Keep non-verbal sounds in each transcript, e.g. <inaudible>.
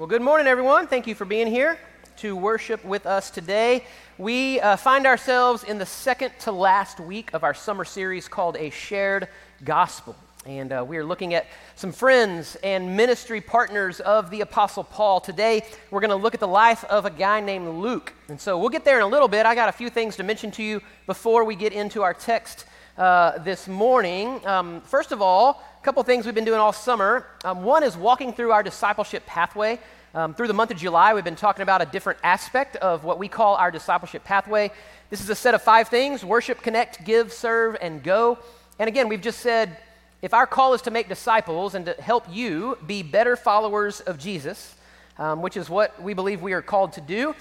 Well, good morning, everyone. Thank you for being here to worship with us today. We uh, find ourselves in the second to last week of our summer series called A Shared Gospel. And uh, we are looking at some friends and ministry partners of the Apostle Paul. Today, we're going to look at the life of a guy named Luke. And so we'll get there in a little bit. I got a few things to mention to you before we get into our text uh, this morning. Um, first of all, a couple things we've been doing all summer. Um, one is walking through our discipleship pathway. Um, through the month of July, we've been talking about a different aspect of what we call our discipleship pathway. This is a set of five things worship, connect, give, serve, and go. And again, we've just said if our call is to make disciples and to help you be better followers of Jesus, um, which is what we believe we are called to do,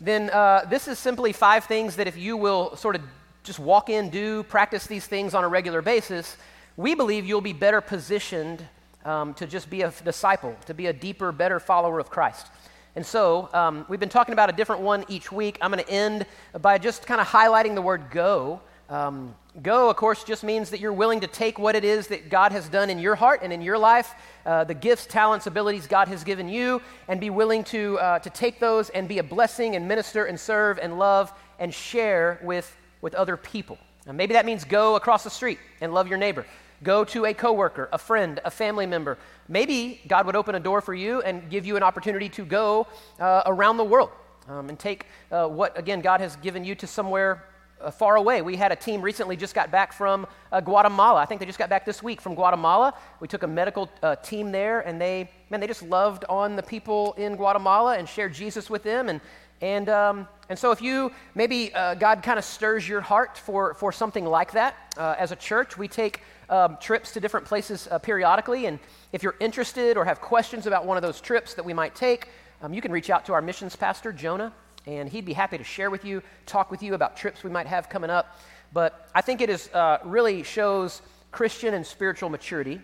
then uh, this is simply five things that if you will sort of just walk in, do, practice these things on a regular basis, we believe you'll be better positioned um, to just be a disciple, to be a deeper, better follower of Christ. And so um, we've been talking about a different one each week. I'm going to end by just kind of highlighting the word go. Um, go, of course, just means that you're willing to take what it is that God has done in your heart and in your life, uh, the gifts, talents, abilities God has given you, and be willing to, uh, to take those and be a blessing and minister and serve and love and share with, with other people. Maybe that means go across the street and love your neighbor. Go to a coworker, a friend, a family member. Maybe God would open a door for you and give you an opportunity to go uh, around the world um, and take uh, what, again, God has given you to somewhere uh, far away. We had a team recently just got back from uh, Guatemala. I think they just got back this week from Guatemala. We took a medical uh, team there, and they, man, they just loved on the people in Guatemala and shared Jesus with them. And, and, um, and so if you, maybe uh, God kind of stirs your heart for, for something like that, as a church, we take um, trips to different places uh, periodically. And if you're interested or have questions about one of those trips that we might take, um, you can reach out to our missions pastor, Jonah, and he'd be happy to share with you, talk with you about trips we might have coming up. But I think it is, uh, really shows Christian and spiritual maturity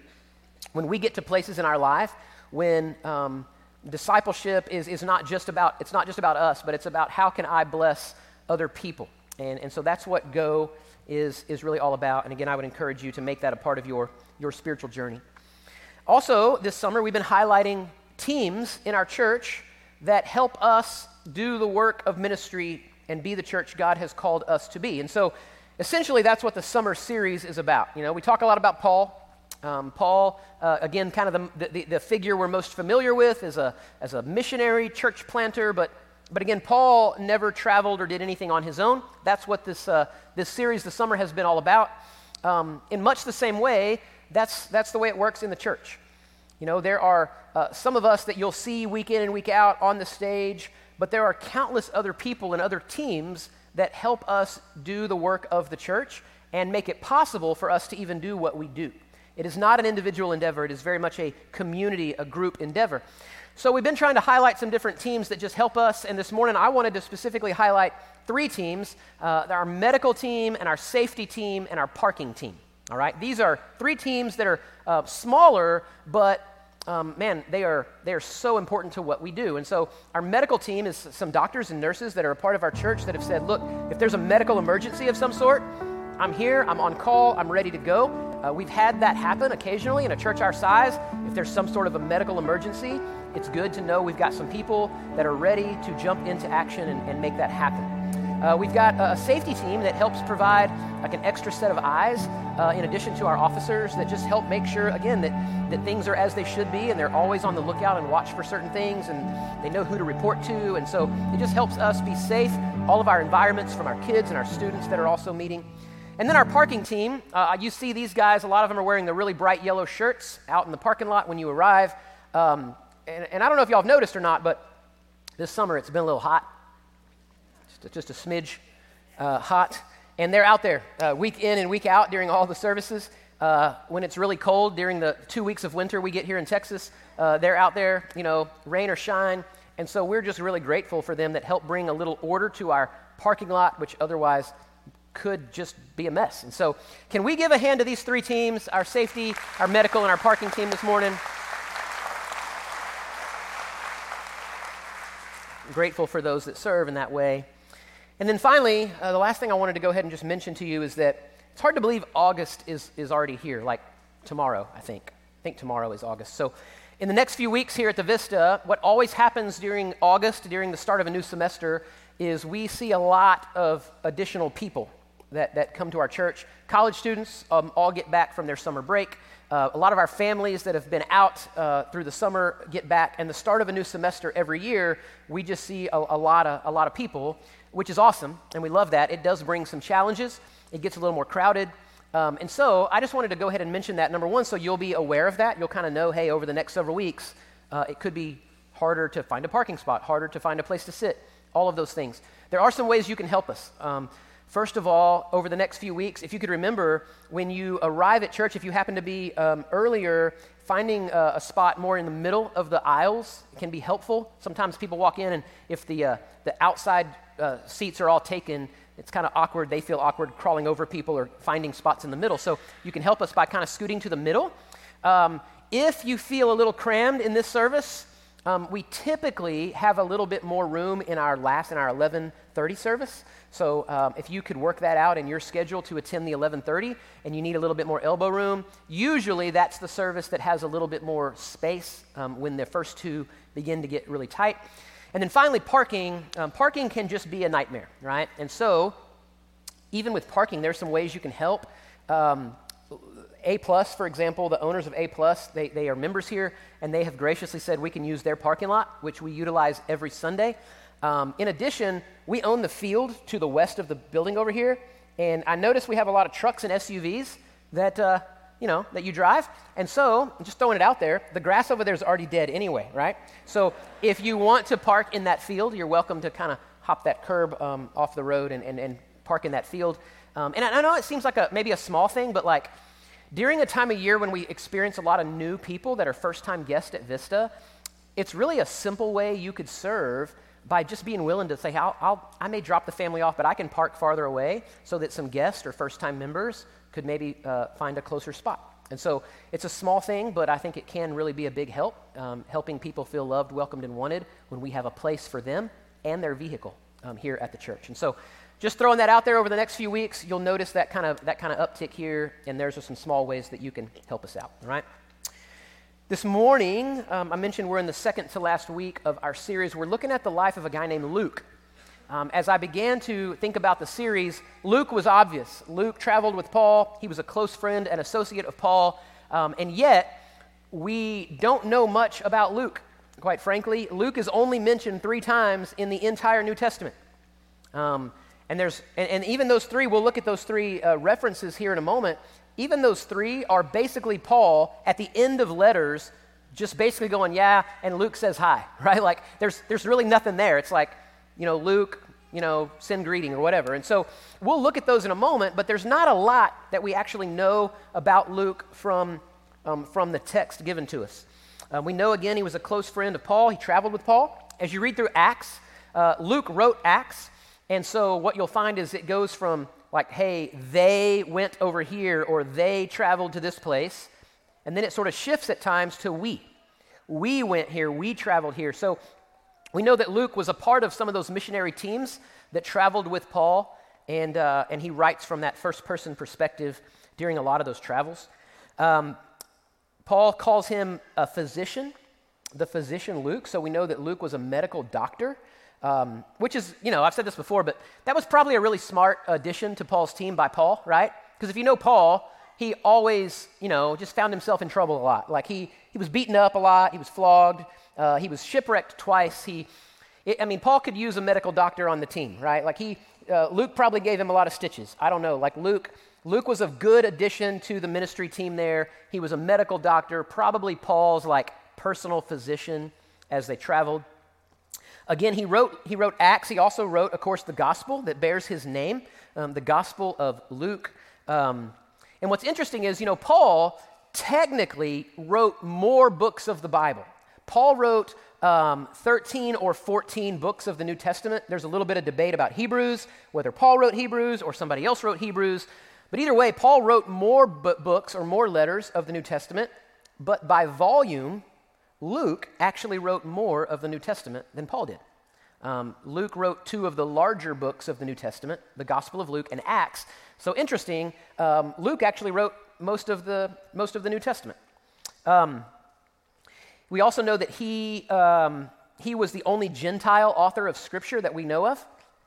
when we get to places in our life when um, discipleship is, is not just about it's not just about us but it's about how can i bless other people and, and so that's what go is, is really all about. And again, I would encourage you to make that a part of your, your spiritual journey. Also, this summer, we've been highlighting teams in our church that help us do the work of ministry and be the church God has called us to be. And so, essentially, that's what the summer series is about. You know, we talk a lot about Paul. Um, Paul, uh, again, kind of the, the, the, figure we're most familiar with as a, as a missionary church planter, but but again, Paul never traveled or did anything on his own. That's what this, uh, this series, the summer, has been all about. Um, in much the same way, that's, that's the way it works in the church. You know, there are uh, some of us that you'll see week in and week out on the stage, but there are countless other people and other teams that help us do the work of the church and make it possible for us to even do what we do. It is not an individual endeavor, it is very much a community, a group endeavor. So, we've been trying to highlight some different teams that just help us, and this morning I wanted to specifically highlight three teams uh, our medical team, and our safety team, and our parking team. All right? These are three teams that are uh, smaller, but um, man, they are, they are so important to what we do. And so, our medical team is some doctors and nurses that are a part of our church that have said, look, if there's a medical emergency of some sort, I'm here, I'm on call, I'm ready to go. Uh, we've had that happen occasionally in a church our size. If there's some sort of a medical emergency, it's good to know we've got some people that are ready to jump into action and, and make that happen. Uh, we've got a safety team that helps provide like an extra set of eyes uh, in addition to our officers that just help make sure again that, that things are as they should be and they're always on the lookout and watch for certain things and they know who to report to. And so it just helps us be safe all of our environments from our kids and our students that are also meeting. And then our parking team uh, you see these guys a lot of them are wearing the really bright yellow shirts out in the parking lot when you arrive. Um, and, and I don't know if y'all have noticed or not, but this summer it's been a little hot, just, just a smidge uh, hot. And they're out there uh, week in and week out during all the services. Uh, when it's really cold during the two weeks of winter we get here in Texas, uh, they're out there, you know, rain or shine. And so we're just really grateful for them that help bring a little order to our parking lot, which otherwise could just be a mess. And so, can we give a hand to these three teams, our safety, our medical, and our parking team this morning? Grateful for those that serve in that way. And then finally, uh, the last thing I wanted to go ahead and just mention to you is that it's hard to believe August is, is already here, like tomorrow, I think. I think tomorrow is August. So In the next few weeks here at the Vista, what always happens during August, during the start of a new semester, is we see a lot of additional people that, that come to our church. College students um, all get back from their summer break. Uh, a lot of our families that have been out uh, through the summer get back, and the start of a new semester every year, we just see a, a, lot of, a lot of people, which is awesome, and we love that. It does bring some challenges, it gets a little more crowded. Um, and so I just wanted to go ahead and mention that, number one, so you'll be aware of that. You'll kind of know, hey, over the next several weeks, uh, it could be harder to find a parking spot, harder to find a place to sit, all of those things. There are some ways you can help us. Um, First of all, over the next few weeks, if you could remember when you arrive at church, if you happen to be um, earlier, finding a, a, spot more in the middle of the aisles can be helpful. Sometimes people walk in, and if the, uh, the outside uh, seats are all taken, it's kind of awkward. They feel awkward crawling over people or finding spots in the middle. So you can help us by kind of scooting to the middle. Um, if you feel a little crammed in this service, um, we typically have a little bit more room in our last, in our 11:30 service. So um, if you could work that out in your schedule to attend the 11:30, and you need a little bit more elbow room, usually that's the service that has a little bit more space um, when the first two begin to get really tight. And then finally, parking. Um, parking can just be a nightmare, right? And so, even with parking, there's some ways you can help. Um, a plus, for example, the owners of A plus, they, they are members here, and they have graciously said we can use their parking lot, which we utilize every Sunday. Um, in addition, we own the field to the west of the building over here, and I notice we have a lot of trucks and SUVs that uh, you know that you drive. And so, just throwing it out there, the grass over there is already dead anyway, right? So if you want to park in that field, you're welcome to kind of hop that curb um, off the road and, and, and park in that field. Um, and I, know it seems like a maybe a small thing, but like during a time of year when we experience a lot of new people that are first time guests at Vista, it's really a simple way you could serve by just being willing to say, I'll, I'll, i may drop the family off, but I can park farther away so that some guests or first time members could maybe uh, find a closer spot. And so it's a small thing, but I think it can really be a big help, um, helping people feel loved, welcomed, and wanted when we have a place for them and their vehicle um, here at the church. And so just throwing that out there over the next few weeks, you'll notice that kind of, that kind of uptick here, and there's some small ways that you can help us out, all right? This morning, um, I mentioned we're in the second to last week of our series. We're looking at the life of a guy named Luke. Um, as I began to think about the series, Luke was obvious. Luke traveled with Paul, he was a close friend and associate of Paul, um, and yet we don't know much about Luke, quite frankly. Luke is only mentioned three times in the entire New Testament. Um, and, there's, and, and, even those three, we'll look at those three uh, references here in a moment. Even those three are basically Paul at the end of letters, just basically going, yeah, and Luke says hi, <laughs> right? Like there's, there's really nothing there. It's like, you know, Luke, you know, send greeting or whatever. And so we'll look at those in a moment, but there's not a lot that we actually know about Luke from, um, from the text given to us. Uh, we know, again, he was a close friend of Paul. He traveled with Paul. As you read through Acts, uh, Luke wrote Acts. And so what you'll find is it goes from like, hey, they went over here or they traveled to this place. And then it sort of shifts at times to we. We went here, we traveled here. So we know that Luke was a part of some of those missionary teams that traveled with Paul, and, uh, and he writes from that first person perspective during a lot of those travels. Um, Paul calls him a physician, the physician Luke. So we know that Luke was a medical doctor. Um, which is, you know, I've said this before, but that was probably a really smart addition to Paul's team by Paul, right? Because if you know Paul, he always, you know, just found himself in trouble a lot. Like he, he was beaten up a lot, he was flogged, uh, he was shipwrecked twice. He, it, I mean, Paul could use a medical doctor on the team, right? Like he, uh, Luke probably gave him a lot of stitches. I don't know. Like Luke, Luke was a good addition to the ministry team there. He was a medical doctor, probably Paul's like personal physician as they traveled. Again, he wrote, he wrote Acts. He also wrote, of course, the gospel that bears his name, um, the gospel of Luke. Um, and what's interesting is, you know, Paul technically wrote more books of the Bible. Paul wrote um, 13 or 14 books of the New Testament. There's a little bit of debate about Hebrews, whether Paul wrote Hebrews or somebody else wrote Hebrews. But either way, Paul wrote more books or more letters of the New Testament, but by volume, Luke actually wrote more of the New Testament than Paul did. Um, Luke wrote two of the larger books of the New Testament, the Gospel of Luke and Acts. So interesting, um, Luke actually wrote most of the, most of the New Testament. Um, We also know that he, um, he was the only Gentile author of Scripture that we know of.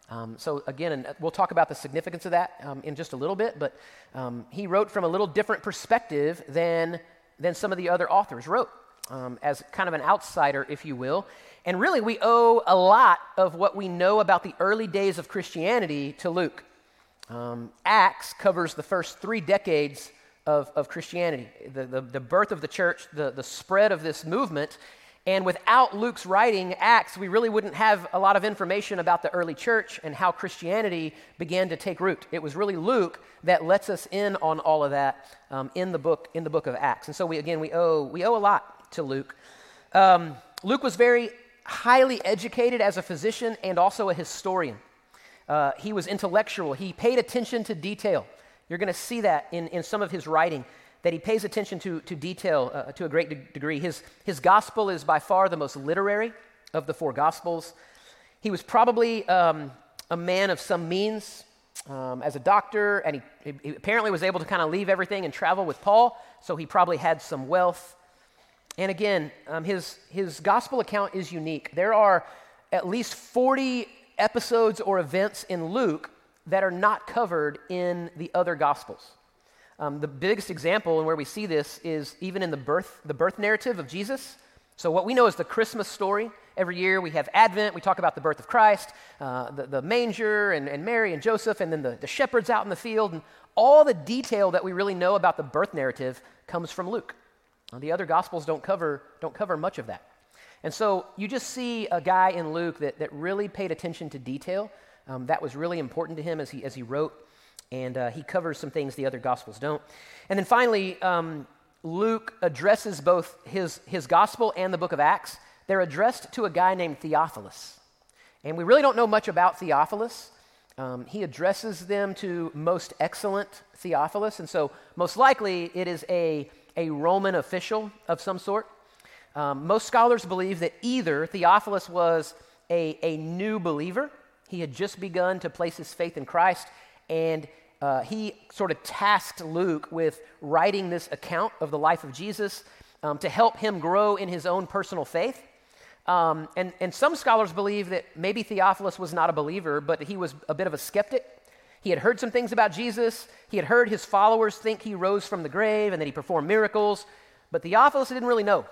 Um, so, again, and we'll talk about the significance of that um, in just a little bit, but he wrote from a little different perspective than, than some of the other authors wrote, um, as kind of an outsider, if you will. And really, we owe a lot of what we know about the early days of Christianity to Luke. Um, Acts covers the first three decades of, of Christianity, the, the, the birth of the church, the, the spread of this movement. And without Luke's writing Acts, we really wouldn't have a lot of information about the early church and how Christianity began to take root. It was really Luke that lets us in on all of that um, in the book in the book of Acts. And so we again we owe we owe a lot to Luke. Um, Luke was very highly educated as a physician and also a historian. Uh, he was intellectual. He paid attention to detail. You're going to see that in, in some of his writing, that he pays attention to, to detail uh, to a great de- degree. His, his gospel is by far the most literary of the four gospels. He was probably um, a man of some means um, as a doctor, and he, he apparently was able to kind of leave everything and travel with Paul, so he probably had some wealth. And again, um, his, his gospel account is unique. There are at least 40 episodes or events in Luke that are not covered in the other gospels. Um, the biggest example and where we see this is even in the birth, the birth narrative of Jesus. So, what we know is the Christmas story. Every year we have Advent, we talk about the birth of Christ, uh, the, the, manger, and, and, Mary and Joseph, and then the, the shepherds out in the field. And all the detail that we really know about the birth narrative comes from Luke. The other gospels don't cover, don't cover much of that. And so you just see a guy in Luke that, that really paid attention to detail. Um, that was really important to him as he, as he wrote. And uh, he covers some things the other gospels don't. And then finally, um, Luke addresses both his, his gospel and the book of Acts. They're addressed to a guy named Theophilus. And we really don't know much about Theophilus. Um, he addresses them to most excellent Theophilus. And so, most likely, it is a a Roman official of some sort. Um, most scholars believe that either Theophilus was a, a new believer, he had just begun to place his faith in Christ, and uh, he sort of tasked Luke with writing this account of the life of Jesus um, to help him grow in his own personal faith. Um, and, and some scholars believe that maybe Theophilus was not a believer, but he was a bit of a skeptic. He had heard some things about Jesus. He had heard his followers think he rose from the grave and that he performed miracles. But Theophilus didn't really know.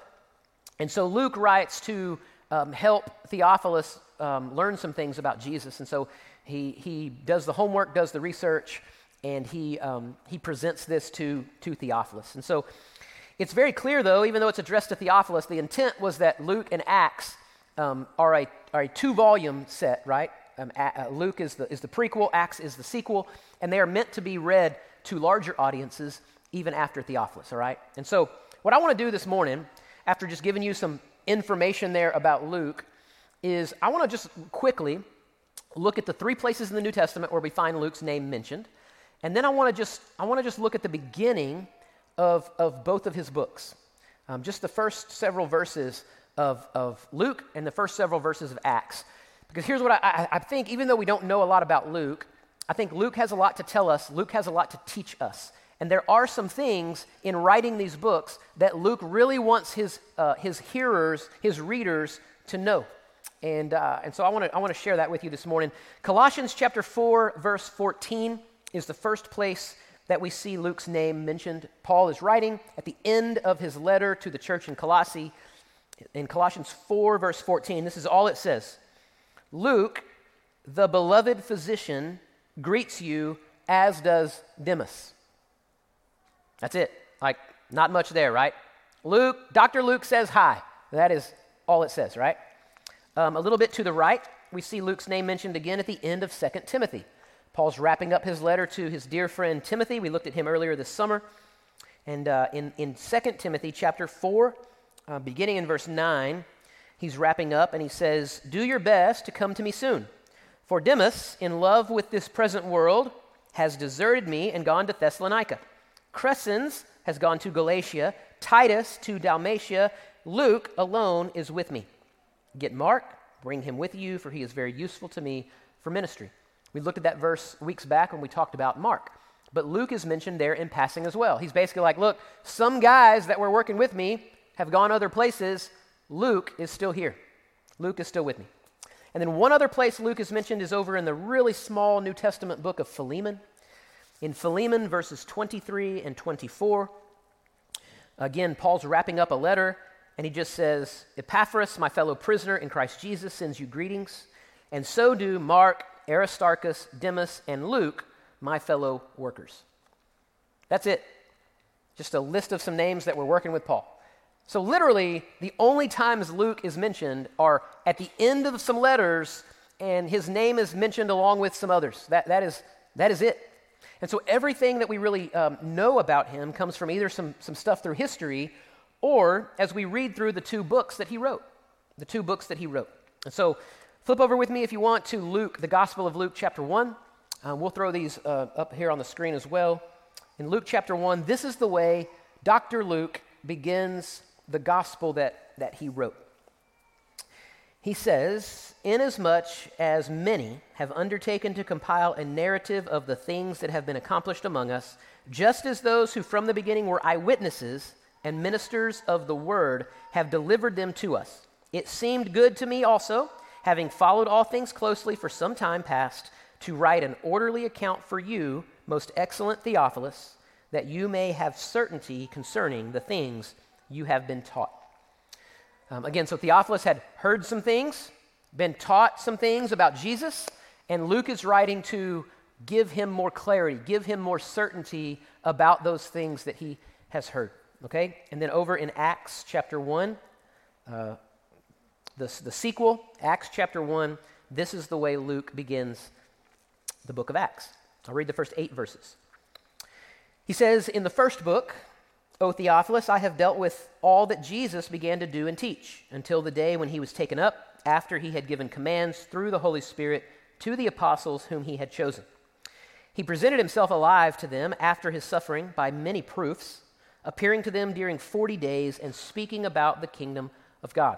And so Luke writes to um, help Theophilus um, learn some things about Jesus. And so he, he does the homework, does the research, and he, um, he presents this to, to Theophilus. And so it's very clear, though, even though it's addressed to Theophilus, the intent was that Luke and Acts um, are, a, are a two volume set, right? Um, uh, Luke is the, is the prequel, Acts is the sequel, and they are meant to be read to larger audiences even after Theophilus, all right? And so, what I want to do this morning, after just giving you some information there about Luke, is I want to just quickly look at the three places in the New Testament where we find Luke's name mentioned. And then I want to just, I want to just look at the beginning of, of both of his books. Um, just the first several verses of, of Luke and the first several verses of Acts. Because here's what I, I, think, even though we don't know a lot about Luke, I think Luke has a lot to tell us, Luke has a lot to teach us. And there are some things in writing these books that Luke really wants his, uh, his hearers, his readers, to know. And, uh, and so I want to I wanna share that with you this morning. Colossians chapter 4, verse 14 is the first place that we see Luke's name mentioned. Paul is writing at the end of his letter to the church in Colossae. In Colossians 4, verse 14, this is all it says Luke, the beloved physician, greets you, as does Demas. That's it. Like, not much there, right? Luke, Dr. Luke says hi. That is all it says, right? Um, a little bit to the right, we see Luke's name mentioned again at the end of 2 Timothy. Paul's wrapping up his letter to his dear friend Timothy. We looked at him earlier this summer. And uh, in, in 2 Timothy chapter 4, uh, beginning in verse 9, he's wrapping up and he says, Do your best to come to me soon. For Demas, in love with this present world, has deserted me and gone to Thessalonica. Crescens has gone to Galatia, Titus to Dalmatia, Luke alone is with me. Get Mark, bring him with you, for he is very useful to me for ministry. We looked at that verse weeks back when we talked about Mark. But Luke is mentioned there in passing as well. He's basically like, look, some guys that were working with me have gone other places. Luke is still here. Luke is still with me. And then one other place Luke is mentioned is over in the really small New Testament book of Philemon. In Philemon, verses 23 and 24, again, Paul's wrapping up a letter, and he just says, Epaphras, my fellow prisoner in Christ Jesus, sends you greetings, and so do Mark, Aristarchus, Demas, and Luke, my fellow workers. That's it. Just a list of some names that were working with Paul. So, literally, the only times Luke is mentioned are at the end of some letters, and his name is mentioned along with some others. That, that, is, that is it. And so, everything that we really um, know about him comes from either some, some stuff through history or as we read through the two books that he wrote. The two books that he wrote. And so, flip over with me if you want to Luke, the Gospel of Luke, chapter 1. Um, we'll throw these uh, up here on the screen as well. In Luke chapter 1, this is the way Dr. Luke begins the gospel that, that he wrote. He says, Inasmuch as many have undertaken to compile a narrative of the things that have been accomplished among us, just as those who from the beginning were eyewitnesses and ministers of the word have delivered them to us, it seemed good to me also, having followed all things closely for some time past, to write an orderly account for you, most excellent Theophilus, that you may have certainty concerning the things you have been taught. Um, again, so Theophilus had heard some things, been taught some things about Jesus, and Luke is writing to give him more clarity, give him more certainty about those things that he has heard. Okay? And then over in Acts chapter 1, uh, the, the sequel, Acts chapter 1, this is the way Luke begins the book of Acts. I'll read the first eight verses. He says, In the first book, O Theophilus, I have dealt with all that Jesus began to do and teach until the day when he was taken up, after he had given commands through the Holy Spirit to the apostles whom he had chosen. He presented himself alive to them after his suffering by many proofs, appearing to them during 40 days and speaking about the kingdom of God.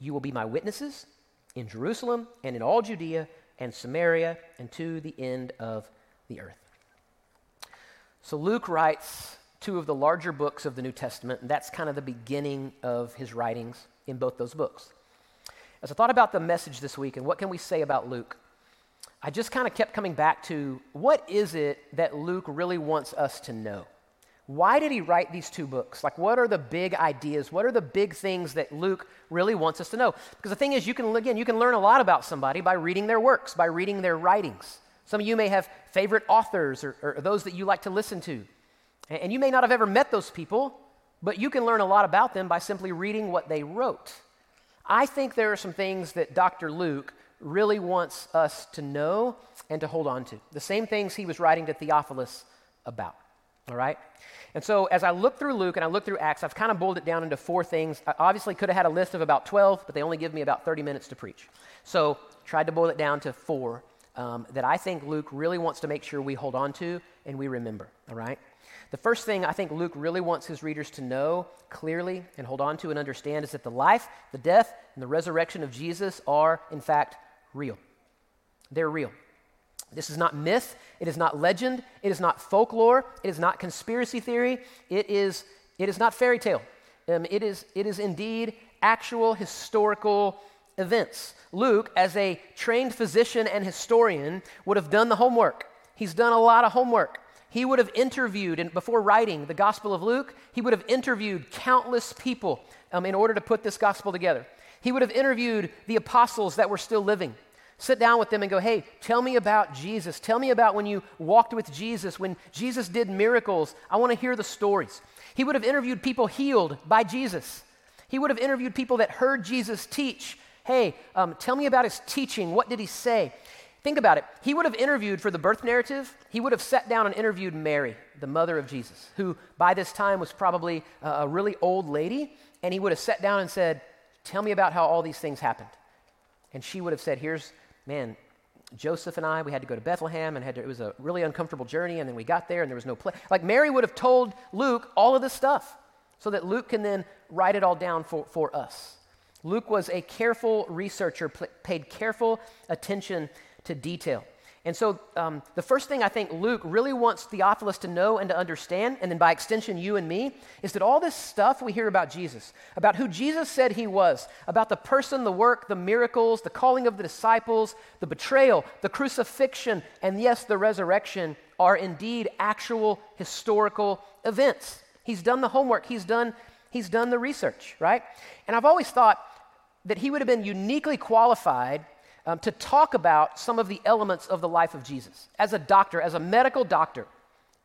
You will be my witnesses in Jerusalem and in all Judea and Samaria and to the end of the earth. So Luke writes two of the larger books of the New Testament, and that's kind of the beginning of his writings in both those books. As I thought about the message this week and what can we say about Luke, I just kind of kept coming back to what is it that Luke really wants us to know? Why did he write these two books? Like, what are the big ideas? What are the big things that Luke really wants us to know? Because the thing is, you can, again, you can learn a lot about somebody by reading their works, by reading their writings. Some of you may have favorite authors or, or those that you like to listen to. And you may not have ever met those people, but you can learn a lot about them by simply reading what they wrote. I think there are some things that Dr. Luke really wants us to know and to hold on to. The same things he was writing to Theophilus about. All right? And so as I look through Luke and I look through Acts, I've kind of boiled it down into four things. I obviously could have had a list of about 12, but they only give me about 30 minutes to preach. So tried to boil it down to four um, that I think Luke really wants to make sure we hold on to and we remember, all right? The first thing I think Luke really wants his readers to know clearly and hold on to and understand is that the life, the death, and the resurrection of Jesus are, in fact, real. They're real. This is not myth, it is not legend, it is not folklore, it is not conspiracy theory, it is, it is not fairy tale. Um, it, is, it is indeed actual historical events. Luke, as a trained physician and historian, would have done the homework. He's done a lot of homework. He would have interviewed, and before writing the Gospel of Luke, he would have interviewed countless people um, in order to put this gospel together. He would have interviewed the apostles that were still living. Sit down with them and go, hey, tell me about Jesus. Tell me about when you walked with Jesus, when Jesus did miracles. I want to hear the stories. He would have interviewed people healed by Jesus. He would have interviewed people that heard Jesus teach hey, um, tell me about his teaching. What did he say? Think about it. He would have interviewed for the birth narrative, he would have sat down and interviewed Mary, the mother of Jesus, who by this time was probably a really old lady, and he would have sat down and said, Tell me about how all these things happened. And she would have said, Here's, man, Joseph and I, we had to go to Bethlehem, and had to, it was a really uncomfortable journey, and then we got there, and there was no place. Like Mary would have told Luke all of this stuff so that Luke can then write it all down for, for us. Luke was a careful researcher, paid careful attention to detail. And so, um, the first thing I think Luke really wants Theophilus to know and to understand, and then by extension, you and me, is that all this stuff we hear about Jesus, about who Jesus said he was, about the person, the work, the miracles, the calling of the disciples, the betrayal, the crucifixion, and yes, the resurrection, are indeed actual historical events. He's done the homework, he's done, he's done the research, right? And I've always thought that he would have been uniquely qualified um, to talk about some of the elements of the life of Jesus. As a doctor, as a medical doctor,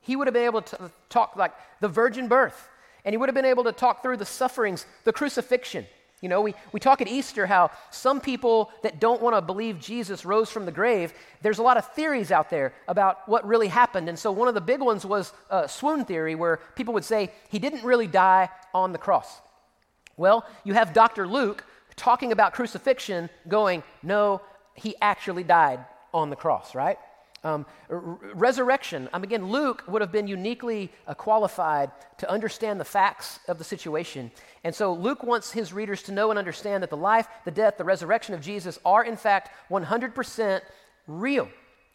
he would have been able to talk like the virgin birth, and he would have been able to talk through the sufferings, the crucifixion. You know, we, we talk at Easter how some people that don't want to believe Jesus rose from the grave, there's a lot of theories out there about what really happened. And so one of the big ones was uh, swoon theory, where people would say he didn't really die on the cross. Well, you have Dr. Luke talking about crucifixion going, no, he actually died on the cross, right? Um, r- resurrection, again, Luke would have been uniquely uh, qualified to understand the facts of the situation. And so Luke wants his readers to know and understand that the life, the death, the resurrection of Jesus are, in fact, 100% real.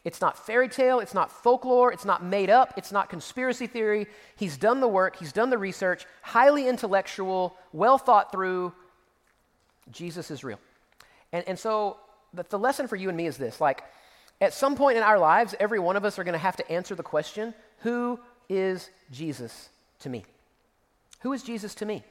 It's not fairy tale, it's not folklore, it's not made up, it's not conspiracy theory. He's done the work, he's done the research, highly intellectual, well thought through. Jesus is real. And, and so the, the lesson for you and me is this like, at some point in our lives, every one of us are going to have to answer the question who is Jesus to me? Who is Jesus to me?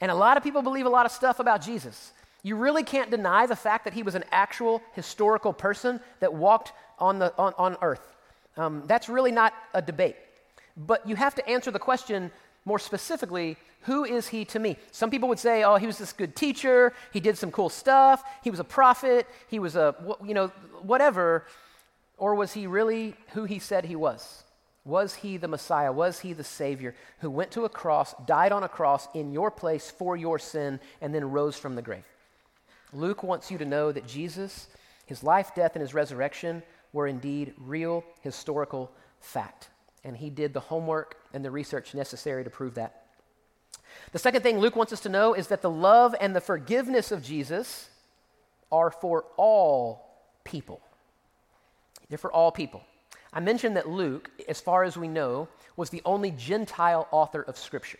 And a lot of people believe a lot of stuff about Jesus. You really can't deny the fact that he was an actual historical person that walked on, the, on, on earth. Um, that's really not a debate. But you have to answer the question more specifically who is he to me? Some people would say, oh, he was this good teacher. He did some cool stuff. He was a prophet. He was a, you know, whatever. Or was he really who he said he was? Was he the Messiah? Was he the Savior who went to a cross, died on a cross in your place for your sin, and then rose from the grave? Luke wants you to know that Jesus, his life, death, and his resurrection were indeed real historical fact. And he did the homework and the research necessary to prove that. The second thing Luke wants us to know is that the love and the forgiveness of Jesus are for all people. They're for all people. I mentioned that Luke, as far as we know, was the only Gentile author of Scripture.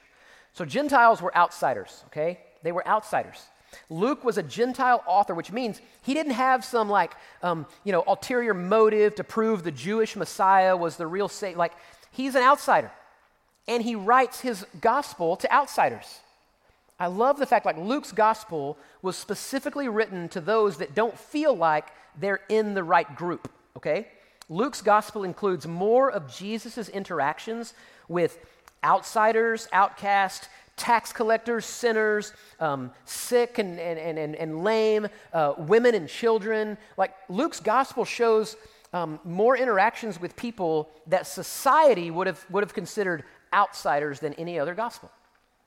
So Gentiles were outsiders, okay? They were outsiders. Luke was a Gentile author, which means he didn't have some like, um, you know, ulterior motive to prove the Jewish Messiah was the real savior. Like, he's an outsider and he writes his gospel to outsiders. I love the fact like Luke's gospel was specifically written to those that don't feel like they're in the right group, okay? Luke's gospel includes more of Jesus' interactions with outsiders, outcasts, tax collectors, sinners, um, sick and, and, and, and lame, uh, women and children. Like Luke's gospel shows um, more interactions with people that society would have, would have considered outsiders than any other gospel.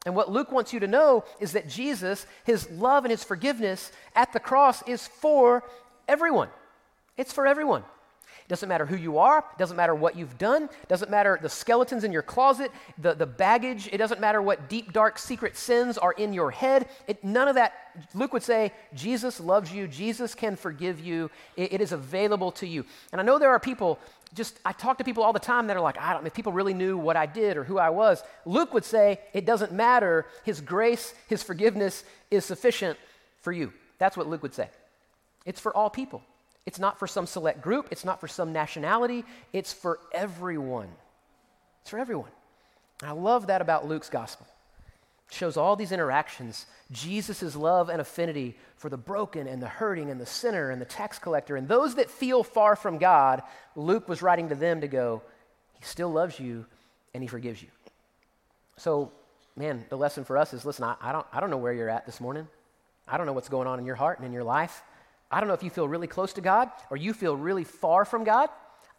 And what Luke wants you to know is that Jesus, his love and his forgiveness at the cross is for everyone. It's for everyone. It doesn't matter who you are, it doesn't matter what you've done, it doesn't matter the skeletons in your closet, the, the baggage, it doesn't matter what deep, dark, secret sins are in your head. It, none of that, Luke would say, Jesus loves you, Jesus can forgive you, it, it is available to you. And I know there are people just I talk to people all the time that are like, I don't if people really knew what I did or who I was. Luke would say it doesn't matter. His grace, his forgiveness is sufficient for you. That's what Luke would say. It's for all people. It's not for some select group, it's not for some nationality, it's for everyone. It's for everyone. And I love that about Luke's gospel shows all these interactions Jesus' love and affinity for the broken and the hurting and the sinner and the tax collector and those that feel far from God. Luke was writing to them to go, He still loves you and He forgives you. So, man, the lesson for us is listen, I, I don't, I don't know where you're at this morning. I don't know what's going on in your heart and in your life. I don't know if you feel really close to God or you feel really far from God.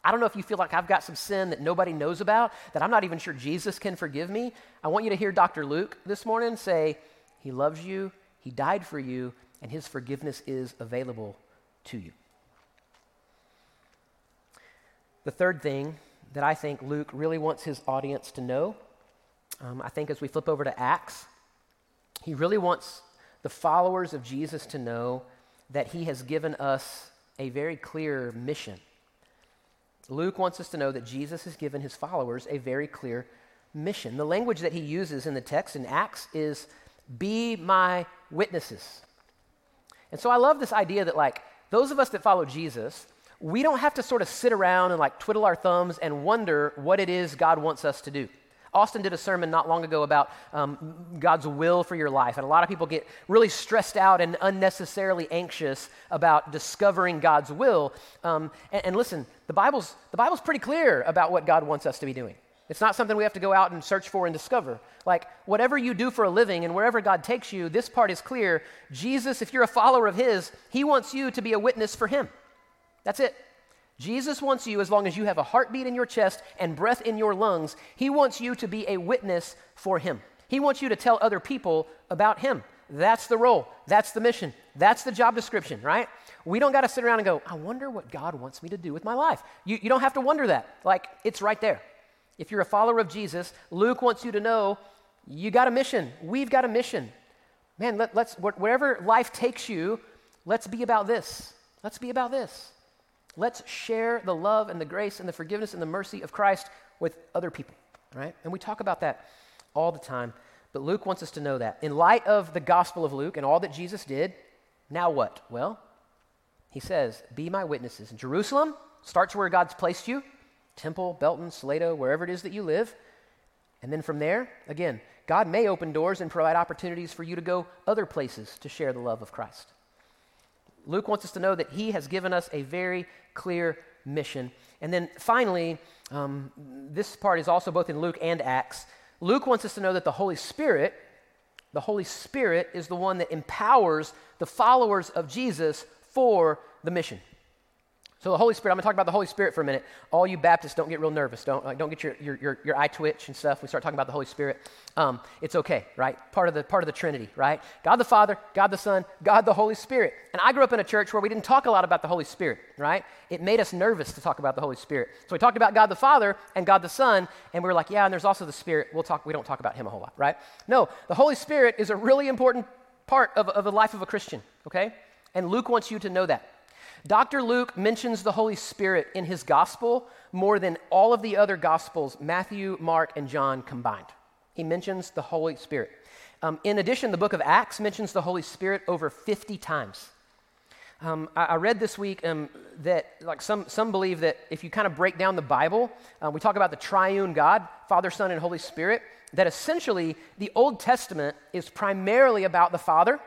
I don't know if you feel like I've got some sin that nobody knows about, that I'm not even sure Jesus can forgive me. I want you to hear Dr. Luke this morning say, He loves you, He died for you, and His forgiveness is available to you. The third thing that I think Luke really wants his audience to know, um, I think as we flip over to Acts, he really wants the followers of Jesus to know that he has given us a very clear mission. Luke wants us to know that Jesus has given his followers a very clear mission. The language that he uses in the text in Acts is be my witnesses. And so I love this idea that, like, those of us that follow Jesus, we don't have to sort of sit around and like twiddle our thumbs and wonder what it is God wants us to do. Austin did a sermon not long ago about um, God's will for your life. And a lot of people get really stressed out and unnecessarily anxious about discovering God's will. Um, and, and listen, the Bible's, the Bible's pretty clear about what God wants us to be doing. It's not something we have to go out and search for and discover. Like, whatever you do for a living and wherever God takes you, this part is clear. Jesus, if you're a follower of His, He wants you to be a witness for Him. That's it. Jesus wants you, as long as you have a heartbeat in your chest and breath in your lungs, He wants you to be a witness for Him. He wants you to tell other people about Him. That's the role. That's the mission. That's the job description, right? We don't got to sit around and go, I wonder what God wants me to do with my life. You, you don't have to wonder that. Like, it's right there. If you're a follower of Jesus, Luke wants you to know you got a mission. We've got a mission. Man, let, us wherever life takes you, let's be about this. Let's be about this. Let's share the love and the grace and the forgiveness and the mercy of Christ with other people, right? And we talk about that all the time, but Luke wants us to know that. In light of the Gospel of Luke and all that Jesus did, now what? Well, he says, Be my witnesses. In Jerusalem starts where God's placed you Temple, Belton, Salado, wherever it is that you live. And then from there, again, God may open doors and provide opportunities for you to go other places to share the love of Christ. Luke wants us to know that he has given us a very clear mission. And then finally, um, this part is also both in Luke and Acts. Luke wants us to know that the Holy Spirit, the Holy Spirit is the one that empowers the followers of Jesus for the mission. So the Holy Spirit, I'm going to talk about the Holy Spirit for a minute. All you Baptists, don't get real nervous. Don't, like, don't get your, your, your, your, eye twitch and stuff. We start talking about the Holy Spirit. Um, it's okay, right? Part of, the, part of the Trinity, right? God the Father, God the Son, God the Holy Spirit. And I grew up in a church where we didn't talk a lot about the Holy Spirit, right? It made us nervous to talk about the Holy Spirit. So we talked about God the Father and God the Son, and we were like, yeah, and there's also the Spirit. We'll talk, we don't talk about him a whole lot, right? No, the Holy Spirit is a really important part of, of the life of a Christian, okay? And Luke wants you to know that. Dr. Luke mentions the Holy Spirit in his gospel more than all of the other gospels, Matthew, Mark, and John combined. He mentions the Holy Spirit. Um, in addition, the book of Acts mentions the Holy Spirit over 50 times. Um, I, I, read this week um, that, like, some, some believe that if you kind of break down the Bible, uh, we talk about the triune God, Father, Son, and Holy Spirit, that essentially the Old Testament is primarily about the Father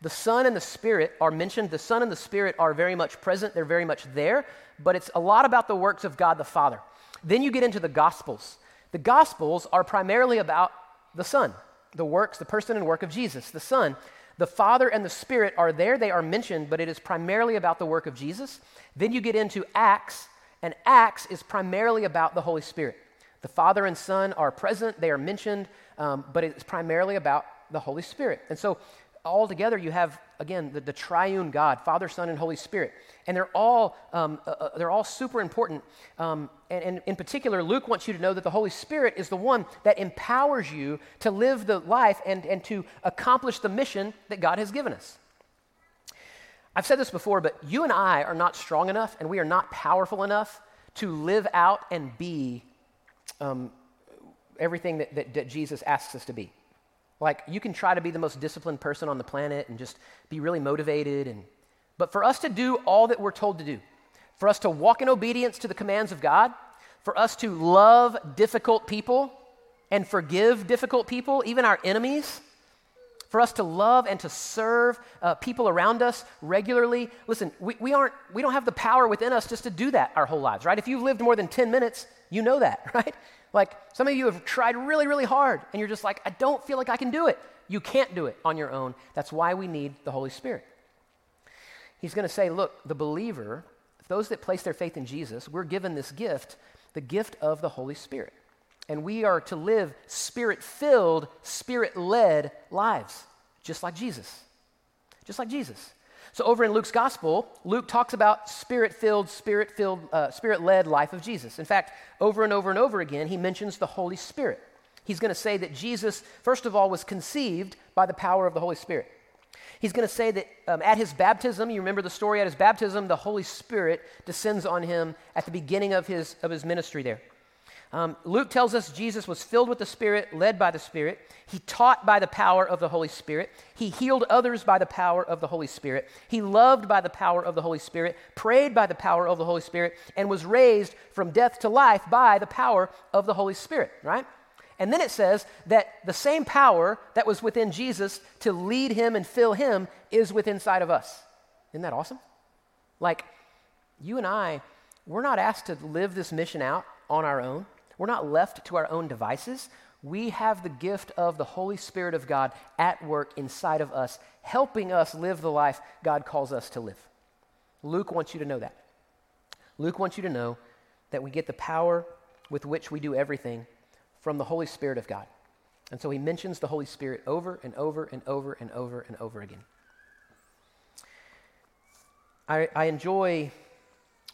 the Son and the Spirit are mentioned. The Son and the Spirit are very much present, they're very much there, but it's a lot about the works of God the Father. Then you get into the Gospels. The Gospels are primarily about the Son, the works, the person and work of Jesus, the Son. The Father and the Spirit are there, they are mentioned, but it is primarily about the work of Jesus. Then you get into Acts, and Acts is primarily about the Holy Spirit. The Father and Son are present, they are mentioned, um, but it's primarily about the Holy Spirit. And so all together you have again the, the, triune god father son and holy spirit. And they're all um, uh, uh, they're all super important. Um, and, and, in particular luke wants you to know that the holy spirit is the one that empowers you to live the life and, and to accomplish the mission that god has given us. I've said this before but you and i are not strong enough and we are not powerful enough to live out and be um, everything that, that, that jesus asks us to be like you can try to be the most disciplined person on the planet and just be really motivated and but for us to do all that we're told to do, for us to walk in obedience to the commands of God, for us to love difficult people and forgive difficult people, even our enemies, for us to love and to serve uh, people around us regularly. Listen, we, we, aren't, we don't have the power within us just to do that our whole lives, right? If you've lived more than 10 minutes, you know that, <laughs> right? Like some of you have tried really, really hard and you're just like, I don't feel like I can do it. You can't do it on your own. That's why we need the Holy Spirit. he's going to say, look, the believer, those that place their faith in Jesus, we're given this gift, the gift of the Holy Spirit. And we are to live spirit filled, spirit led lives, just like Jesus. Just like Jesus. So, over in Luke's gospel, Luke talks about spirit filled, spirit filled, uh, spirit led life of Jesus. In fact, over and over and over again, he mentions the Holy Spirit. He's going to say that Jesus, first of all, was conceived by the power of the Holy Spirit. He's going to say that um, at his baptism, you remember the story, at his baptism, the Holy Spirit descends on him at the beginning of his, of his ministry there. Um, Luke tells us Jesus was filled with the Spirit, led by the Spirit. He taught by the power of the Holy Spirit. He healed others by the power of the Holy Spirit. He loved by the power of the Holy Spirit, prayed by the power of the Holy Spirit, and was raised from death to life by the power of the Holy Spirit, right? And then it says that the same power that was within Jesus to lead him and fill him is within inside of us. Isn't that awesome? Like, you and I, we're not asked to live this mission out on our own. We're not left to our own devices. We have the gift of the Holy Spirit of God at work inside of us, helping us live the life God calls us to live. Luke wants you to know that. Luke wants you to know that we get the power with which we do everything from the Holy Spirit of God. And so he mentions the Holy Spirit over and over and over and over and over again. I, I enjoy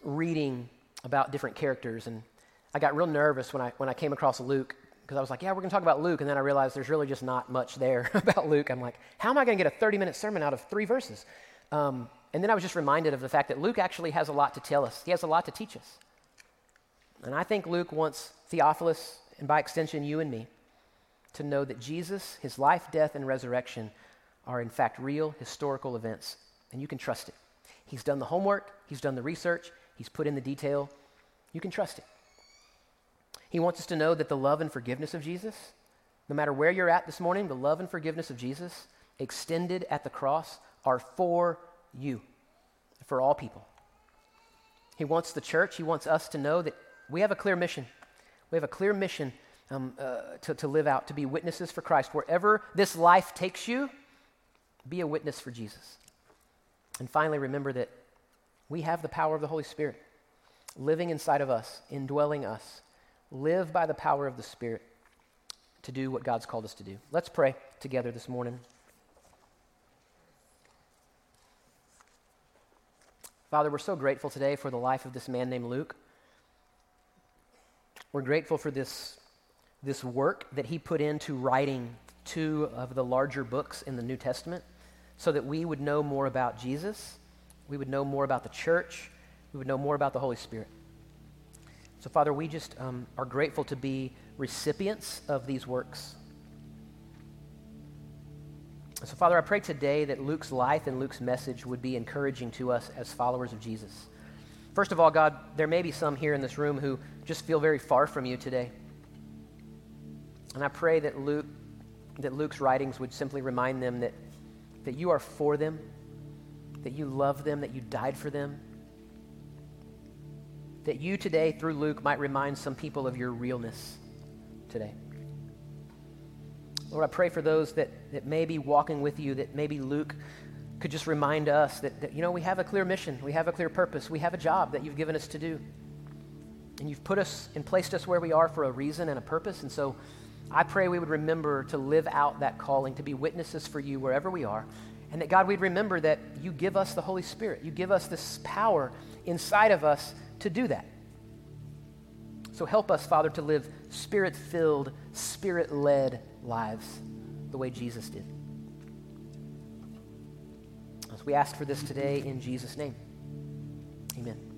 reading about different characters and I got real nervous when I, when I came across Luke because I was like, yeah, we're going to talk about Luke. And then I realized there's really just not much there <laughs> about Luke. I'm like, how am I going to get a 30 minute sermon out of three verses? Um, and then I was just reminded of the fact that Luke actually has a lot to tell us, he has a lot to teach us. And I think Luke wants Theophilus, and by extension, you and me, to know that Jesus, his life, death, and resurrection are in fact real historical events. And you can trust it. He's done the homework, he's done the research, he's put in the detail. You can trust it. He wants us to know that the love and forgiveness of Jesus, no matter where you're at this morning, the love and forgiveness of Jesus extended at the cross are for you, for all people. He wants the church, he wants us to know that we have a clear mission. We have a clear mission um, uh, to, to live out, to be witnesses for Christ. Wherever this life takes you, be a witness for Jesus. And finally, remember that we have the power of the Holy Spirit living inside of us, indwelling us live by the power of the Spirit to do what God's called us to do. Let's pray together this morning. Father, we're so grateful today for the life of this man named Luke. We're grateful for this, this work that he put into writing two of the larger books in the New Testament so that we would know more about Jesus, we would know more about the church, we would know more about the Holy Spirit. So, Father, we just um, are grateful to be recipients of these works. So, Father, I pray today that Luke's life and Luke's message would be encouraging to us as followers of Jesus. First of all, God, there may be some here in this room who just feel very far from you today. And I pray that Luke, that Luke's writings would simply remind them that, that you are for them, that you love them, that you died for them, that you today, through Luke, might remind some people of your realness today. Lord, I pray for those that, that may be walking with you, that maybe Luke could just remind us that, that, you know, we have a clear mission, we have a clear purpose, we have a job that you've given us to do. And you've put us and placed us where we are for a reason and a purpose. And so I pray we would remember to live out that calling, to be witnesses for you wherever we are. And that, God, we'd remember that you give us the Holy Spirit. You give us this power inside of us to do that. So help us, Father, to live spirit filled, spirit led lives the way Jesus did. As we ask for this today in Jesus' name, amen.